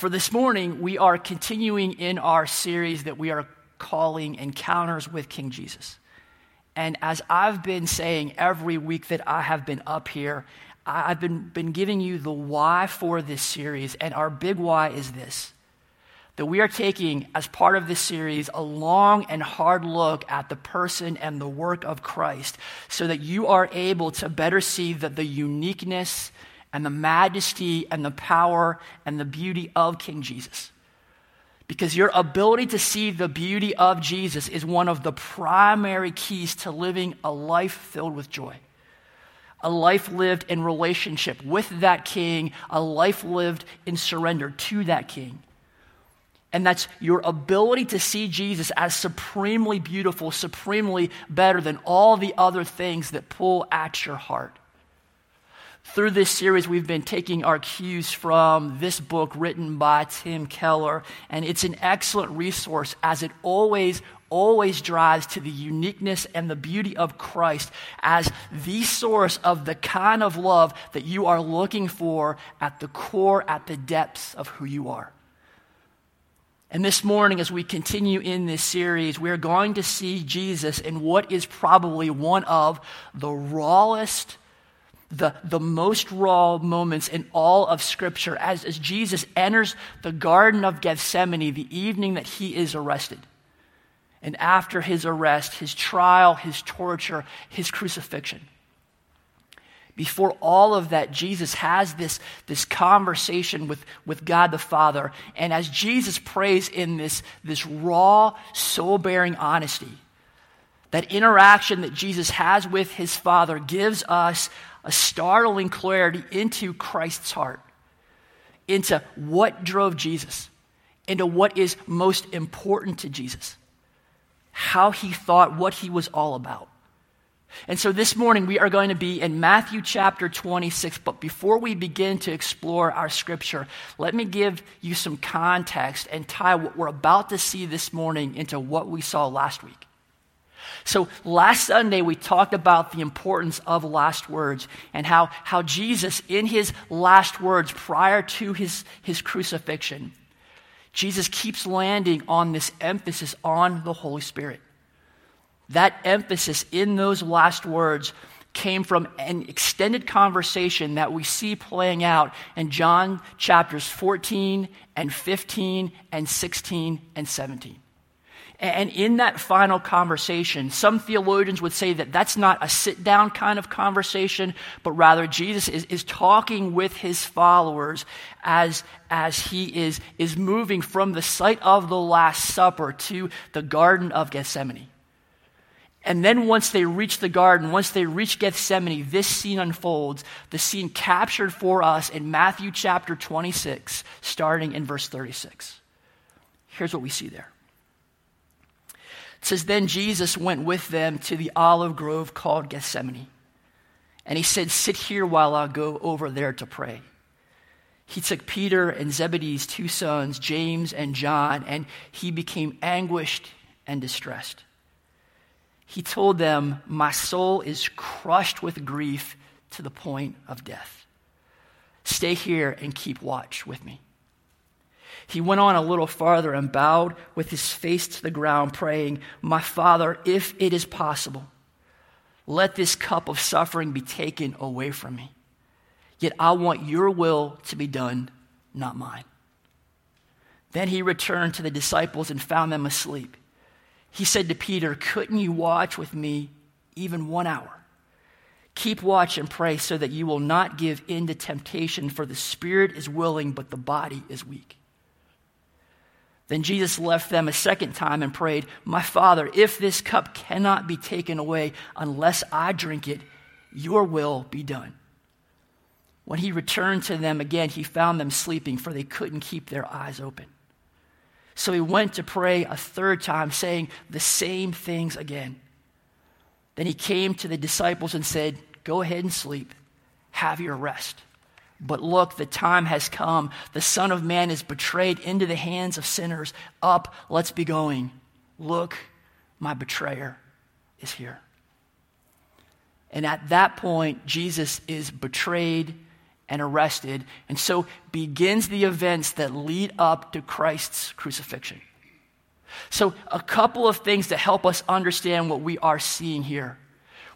For this morning, we are continuing in our series that we are calling Encounters with King Jesus. And as I've been saying every week that I have been up here, I've been, been giving you the why for this series. And our big why is this that we are taking, as part of this series, a long and hard look at the person and the work of Christ so that you are able to better see that the uniqueness and the majesty and the power and the beauty of King Jesus. Because your ability to see the beauty of Jesus is one of the primary keys to living a life filled with joy. A life lived in relationship with that king, a life lived in surrender to that king. And that's your ability to see Jesus as supremely beautiful, supremely better than all the other things that pull at your heart. Through this series, we've been taking our cues from this book written by Tim Keller, and it's an excellent resource as it always, always drives to the uniqueness and the beauty of Christ as the source of the kind of love that you are looking for at the core, at the depths of who you are. And this morning, as we continue in this series, we're going to see Jesus in what is probably one of the rawest, the, the most raw moments in all of Scripture as, as Jesus enters the Garden of Gethsemane the evening that he is arrested. And after his arrest, his trial, his torture, his crucifixion. Before all of that, Jesus has this, this conversation with, with God the Father. And as Jesus prays in this, this raw, soul bearing honesty, that interaction that Jesus has with his Father gives us a startling clarity into Christ's heart, into what drove Jesus, into what is most important to Jesus, how he thought, what he was all about. And so this morning we are going to be in Matthew chapter 26. But before we begin to explore our scripture, let me give you some context and tie what we're about to see this morning into what we saw last week. So last Sunday we talked about the importance of last words and how, how Jesus, in his last words prior to his, his crucifixion, Jesus keeps landing on this emphasis on the Holy Spirit. That emphasis in those last words came from an extended conversation that we see playing out in John chapters 14 and 15 and 16 and 17. And in that final conversation, some theologians would say that that's not a sit down kind of conversation, but rather Jesus is, is talking with his followers as, as he is, is moving from the site of the Last Supper to the Garden of Gethsemane. And then once they reach the garden, once they reach Gethsemane, this scene unfolds. The scene captured for us in Matthew chapter 26, starting in verse 36. Here's what we see there. It says, Then Jesus went with them to the olive grove called Gethsemane. And he said, Sit here while I go over there to pray. He took Peter and Zebedee's two sons, James and John, and he became anguished and distressed he told them, My soul is crushed with grief to the point of death. Stay here and keep watch with me. He went on a little farther and bowed with his face to the ground, praying, My Father, if it is possible, let this cup of suffering be taken away from me. Yet I want your will to be done, not mine. Then he returned to the disciples and found them asleep. He said to Peter, Couldn't you watch with me even one hour? Keep watch and pray so that you will not give in to temptation, for the spirit is willing, but the body is weak. Then Jesus left them a second time and prayed, My Father, if this cup cannot be taken away unless I drink it, your will be done. When he returned to them again, he found them sleeping, for they couldn't keep their eyes open. So he went to pray a third time, saying the same things again. Then he came to the disciples and said, Go ahead and sleep, have your rest. But look, the time has come. The Son of Man is betrayed into the hands of sinners. Up, let's be going. Look, my betrayer is here. And at that point, Jesus is betrayed and arrested, and so begins the events that lead up to Christ's crucifixion. So, a couple of things to help us understand what we are seeing here.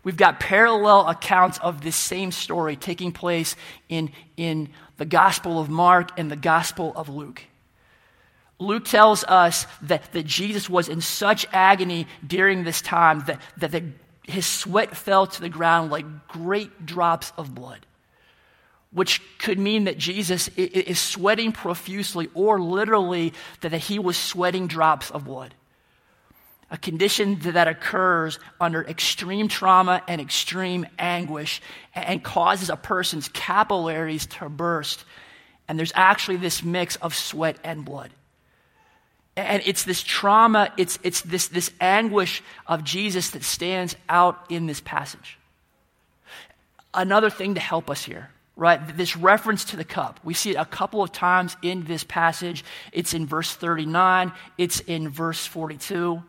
We've got parallel accounts of this same story taking place in, in the Gospel of Mark and the Gospel of Luke. Luke tells us that, that Jesus was in such agony during this time that, that the, his sweat fell to the ground like great drops of blood, which could mean that Jesus is sweating profusely or literally that he was sweating drops of blood a condition that occurs under extreme trauma and extreme anguish and causes a person's capillaries to burst. And there's actually this mix of sweat and blood. And it's this trauma, it's, it's this, this anguish of Jesus that stands out in this passage. Another thing to help us here, right? This reference to the cup. We see it a couple of times in this passage. It's in verse 39, it's in verse 42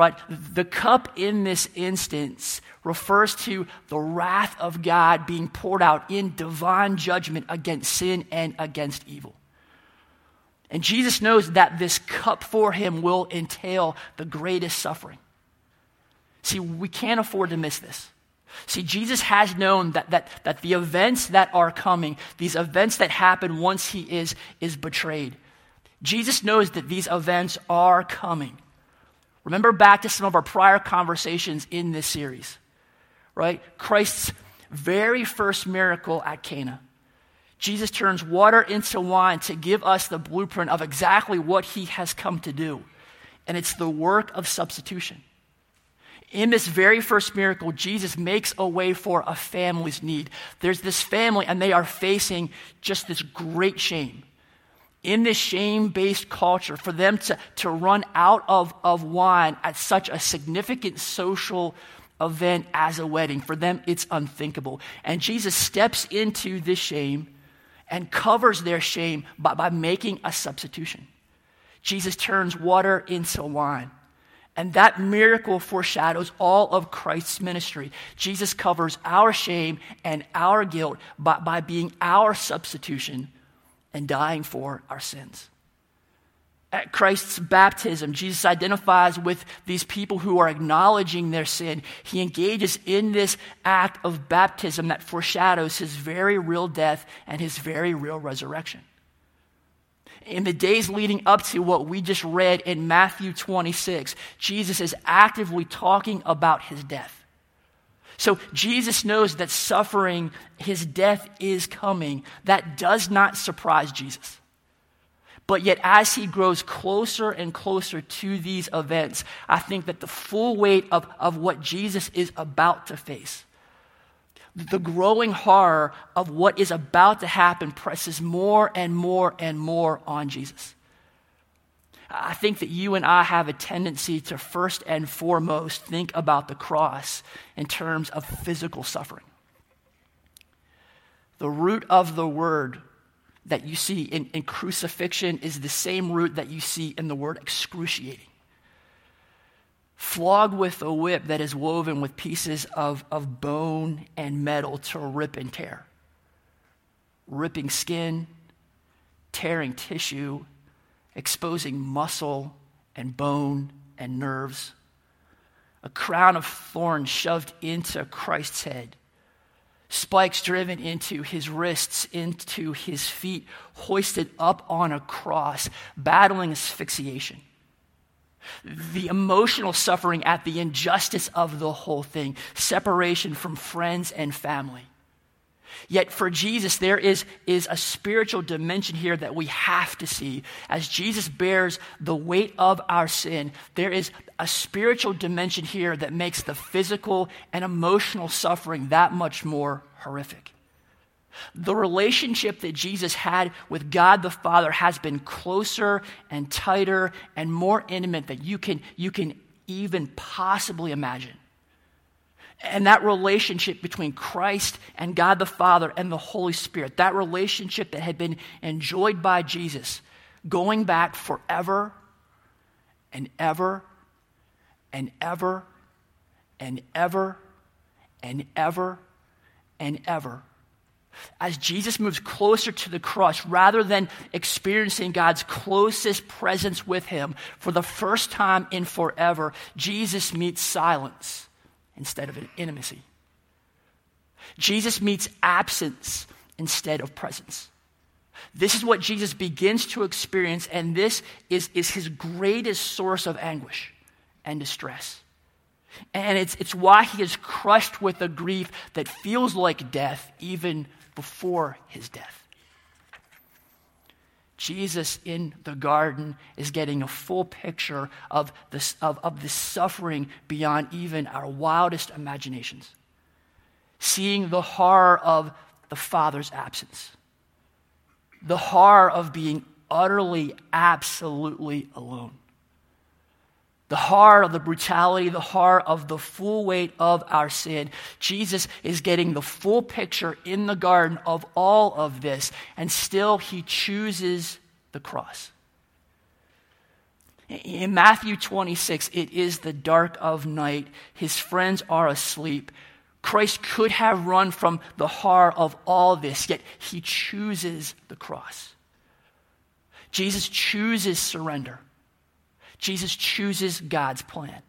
right? The cup in this instance refers to the wrath of God being poured out in divine judgment against sin and against evil. And Jesus knows that this cup for him will entail the greatest suffering. See, we can't afford to miss this. See, Jesus has known that, that, that the events that are coming, these events that happen once he is, is betrayed, Jesus knows that these events are coming. Remember back to some of our prior conversations in this series, right? Christ's very first miracle at Cana. Jesus turns water into wine to give us the blueprint of exactly what he has come to do. And it's the work of substitution. In this very first miracle, Jesus makes a way for a family's need. There's this family, and they are facing just this great shame in this shame based culture, for them to, to run out of, of wine at such a significant social event as a wedding, for them it's unthinkable. And Jesus steps into this shame and covers their shame by, by making a substitution. Jesus turns water into wine. And that miracle foreshadows all of Christ's ministry. Jesus covers our shame and our guilt by, by being our substitution and dying for our sins. At Christ's baptism, Jesus identifies with these people who are acknowledging their sin. He engages in this act of baptism that foreshadows his very real death and his very real resurrection. In the days leading up to what we just read in Matthew 26, Jesus is actively talking about his death. So Jesus knows that suffering, his death is coming. That does not surprise Jesus. But yet, as he grows closer and closer to these events, I think that the full weight of, of what Jesus is about to face, the growing horror of what is about to happen, presses more and more and more on Jesus. I think that you and I have a tendency to first and foremost think about the cross in terms of physical suffering. The root of the word that you see in, in crucifixion is the same root that you see in the word excruciating. Flogged with a whip that is woven with pieces of, of bone and metal to rip and tear, ripping skin, tearing tissue, exposing muscle and bone and nerves, a crown of thorns shoved into Christ's head, spikes driven into his wrists, into his feet, hoisted up on a cross, battling asphyxiation. The emotional suffering at the injustice of the whole thing, separation from friends and family. Yet for Jesus, there is, is a spiritual dimension here that we have to see. As Jesus bears the weight of our sin, there is a spiritual dimension here that makes the physical and emotional suffering that much more horrific. The relationship that Jesus had with God the Father has been closer and tighter and more intimate than you can, you can even possibly imagine. And that relationship between Christ and God the Father and the Holy Spirit, that relationship that had been enjoyed by Jesus, going back forever and ever and ever and ever and ever and ever, as Jesus moves closer to the cross, rather than experiencing God's closest presence with him for the first time in forever, Jesus meets silence instead of an intimacy. Jesus meets absence instead of presence. This is what Jesus begins to experience, and this is, is his greatest source of anguish and distress. And it's, it's why he is crushed with a grief that feels like death, even before his death. Jesus in the garden is getting a full picture of this, of, of this suffering beyond even our wildest imaginations. Seeing the horror of the Father's absence, the horror of being utterly, absolutely alone the horror of the brutality, the horror of the full weight of our sin. Jesus is getting the full picture in the garden of all of this, and still he chooses the cross. In Matthew 26, it is the dark of night. His friends are asleep. Christ could have run from the horror of all this, yet he chooses the cross. Jesus chooses surrender. Jesus chooses God's plan.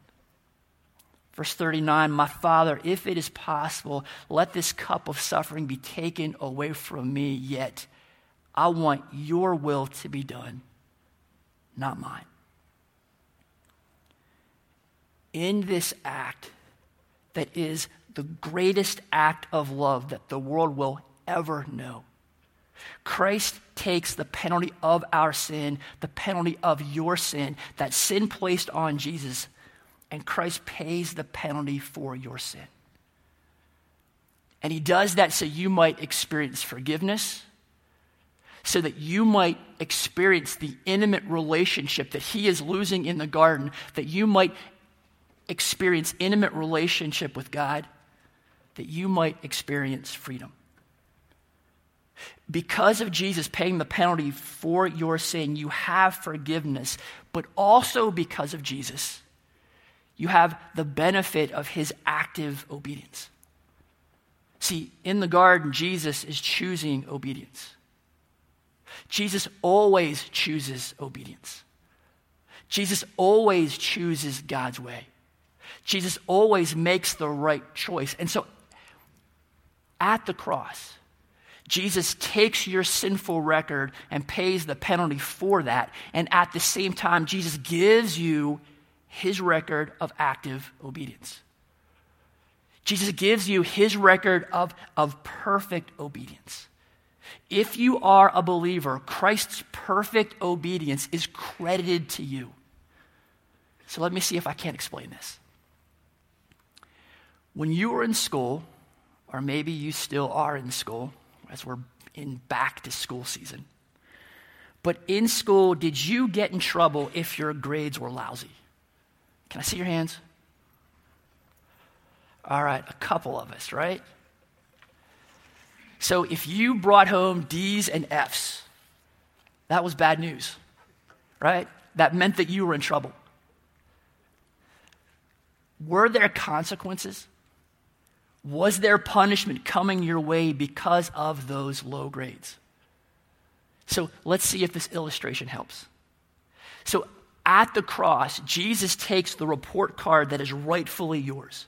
Verse 39 My Father, if it is possible, let this cup of suffering be taken away from me, yet I want your will to be done, not mine. In this act, that is the greatest act of love that the world will ever know, Christ takes the penalty of our sin, the penalty of your sin, that sin placed on Jesus, and Christ pays the penalty for your sin. And he does that so you might experience forgiveness, so that you might experience the intimate relationship that he is losing in the garden, that you might experience intimate relationship with God, that you might experience freedom. Because of Jesus paying the penalty for your sin, you have forgiveness, but also because of Jesus, you have the benefit of his active obedience. See, in the garden, Jesus is choosing obedience. Jesus always chooses obedience. Jesus always chooses God's way. Jesus always makes the right choice. And so at the cross, Jesus takes your sinful record and pays the penalty for that. And at the same time, Jesus gives you his record of active obedience. Jesus gives you his record of, of perfect obedience. If you are a believer, Christ's perfect obedience is credited to you. So let me see if I can't explain this. When you were in school, or maybe you still are in school, as we're in back to school season. But in school, did you get in trouble if your grades were lousy? Can I see your hands? All right, a couple of us, right? So if you brought home D's and F's, that was bad news, right? That meant that you were in trouble. Were there consequences? Was there punishment coming your way because of those low grades? So let's see if this illustration helps. So at the cross, Jesus takes the report card that is rightfully yours.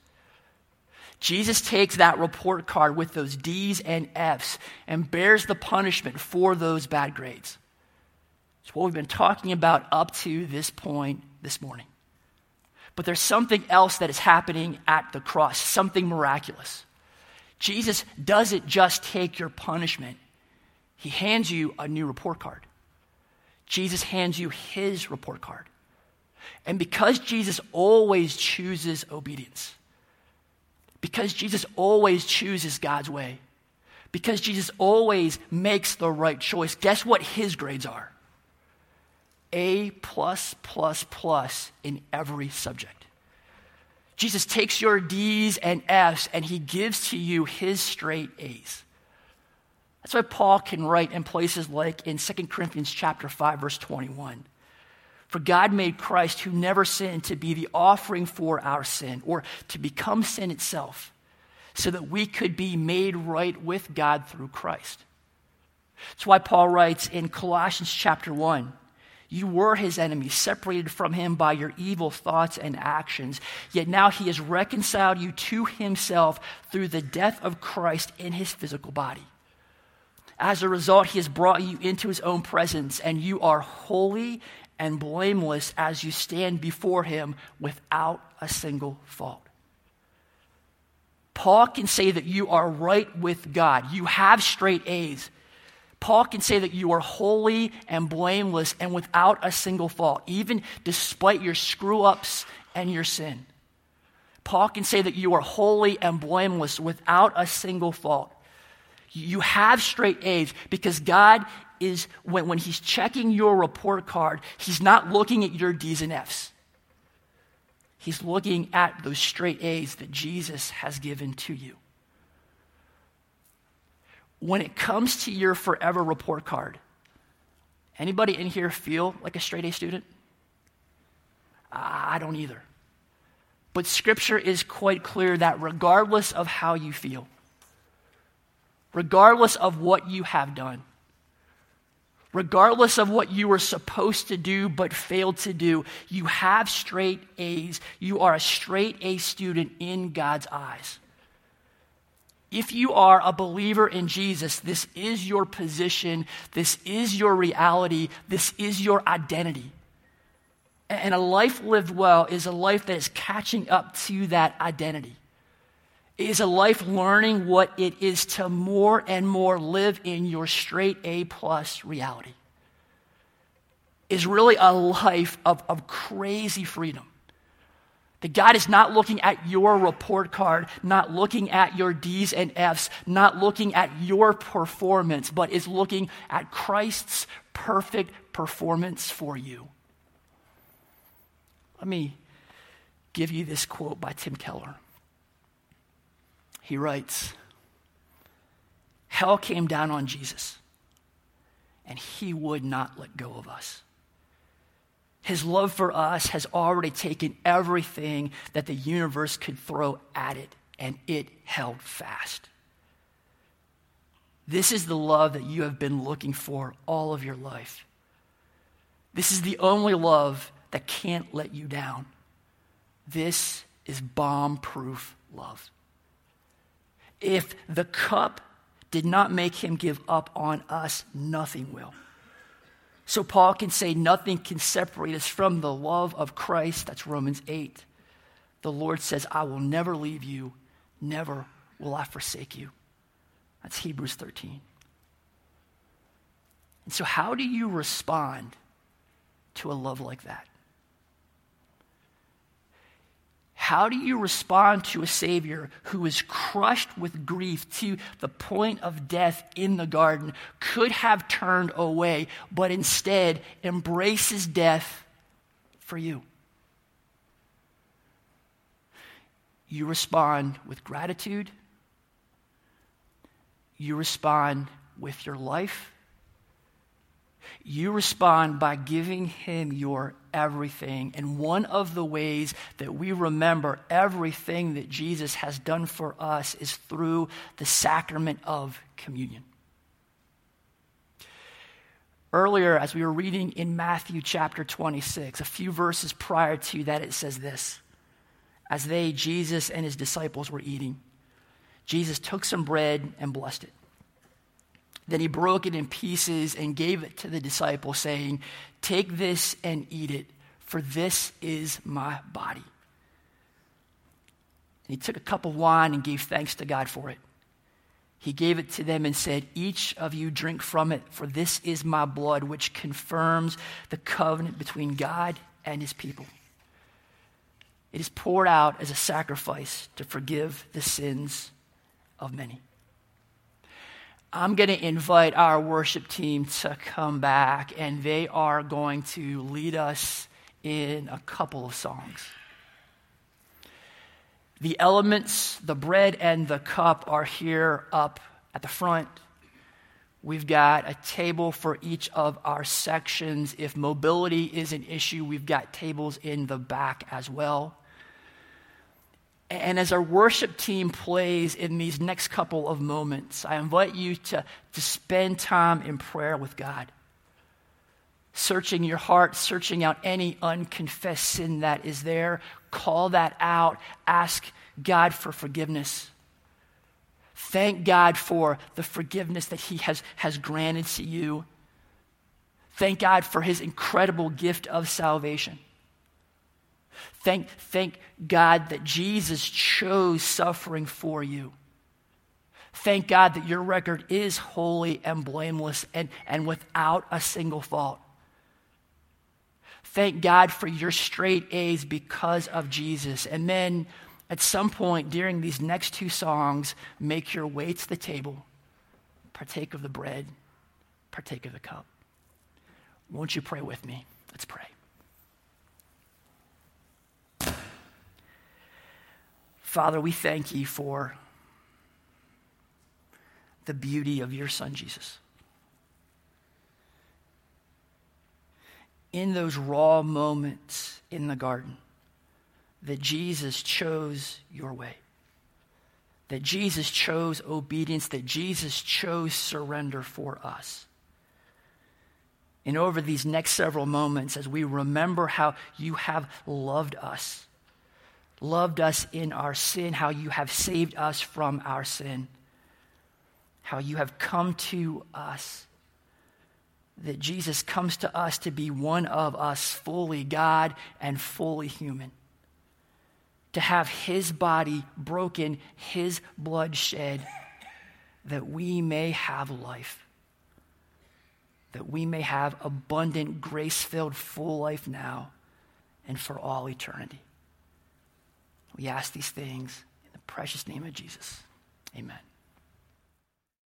Jesus takes that report card with those D's and F's and bears the punishment for those bad grades. It's what we've been talking about up to this point this morning. But there's something else that is happening at the cross, something miraculous. Jesus doesn't just take your punishment, He hands you a new report card. Jesus hands you His report card. And because Jesus always chooses obedience, because Jesus always chooses God's way, because Jesus always makes the right choice, guess what his grades are? A plus, plus, plus in every subject. Jesus takes your D's and F's and he gives to you his straight A's. That's why Paul can write in places like in 2 Corinthians chapter 5 verse 21. For God made Christ who never sinned to be the offering for our sin or to become sin itself so that we could be made right with God through Christ. That's why Paul writes in Colossians chapter 1 You were his enemy, separated from him by your evil thoughts and actions. Yet now he has reconciled you to himself through the death of Christ in his physical body. As a result, he has brought you into his own presence, and you are holy and blameless as you stand before him without a single fault. Paul can say that you are right with God. You have straight A's. Paul can say that you are holy and blameless and without a single fault, even despite your screw ups and your sin. Paul can say that you are holy and blameless without a single fault. You have straight A's because God is, when, when He's checking your report card, He's not looking at your D's and F's. He's looking at those straight A's that Jesus has given to you when it comes to your forever report card, anybody in here feel like a straight A student? I don't either. But scripture is quite clear that regardless of how you feel, regardless of what you have done, regardless of what you were supposed to do but failed to do, you have straight A's. You are a straight A student in God's eyes. If you are a believer in Jesus, this is your position, this is your reality, this is your identity. And a life lived well is a life that is catching up to that identity. It is a life learning what it is to more and more live in your straight A plus reality. Is really a life of, of crazy freedom. That God is not looking at your report card, not looking at your D's and F's, not looking at your performance, but is looking at Christ's perfect performance for you. Let me give you this quote by Tim Keller. He writes Hell came down on Jesus, and he would not let go of us. His love for us has already taken everything that the universe could throw at it, and it held fast. This is the love that you have been looking for all of your life. This is the only love that can't let you down. This is bomb proof love. If the cup did not make him give up on us, nothing will. So Paul can say, Nothing can separate us from the love of Christ. That's Romans 8. The Lord says, I will never leave you, never will I forsake you. That's Hebrews 13. And so, how do you respond to a love like that? How do you respond to a Savior who is crushed with grief to the point of death in the garden, could have turned away, but instead embraces death for you? You respond with gratitude, you respond with your life. You respond by giving him your everything. And one of the ways that we remember everything that Jesus has done for us is through the sacrament of communion. Earlier, as we were reading in Matthew chapter 26, a few verses prior to that, it says this As they, Jesus and his disciples, were eating, Jesus took some bread and blessed it. Then he broke it in pieces and gave it to the disciples, saying, Take this and eat it, for this is my body. And he took a cup of wine and gave thanks to God for it. He gave it to them and said, Each of you drink from it, for this is my blood, which confirms the covenant between God and his people. It is poured out as a sacrifice to forgive the sins of many. I'm going to invite our worship team to come back, and they are going to lead us in a couple of songs. The elements, the bread and the cup, are here up at the front. We've got a table for each of our sections. If mobility is an issue, we've got tables in the back as well. And as our worship team plays in these next couple of moments, I invite you to, to spend time in prayer with God. Searching your heart, searching out any unconfessed sin that is there. Call that out. Ask God for forgiveness. Thank God for the forgiveness that He has, has granted to you. Thank God for His incredible gift of salvation. Thank, thank God that Jesus chose suffering for you. Thank God that your record is holy and blameless and, and without a single fault. Thank God for your straight A's because of Jesus. And then at some point during these next two songs, make your way to the table, partake of the bread, partake of the cup. Won't you pray with me? Let's pray. Father, we thank you for the beauty of your Son, Jesus. In those raw moments in the garden, that Jesus chose your way, that Jesus chose obedience, that Jesus chose surrender for us. And over these next several moments, as we remember how you have loved us, loved us in our sin, how you have saved us from our sin, how you have come to us. That Jesus comes to us to be one of us, fully God and fully human. To have his body broken, his blood shed, that we may have life. That we may have abundant, grace filled, full life now and for all eternity. We ask these things in the precious name of Jesus. Amen.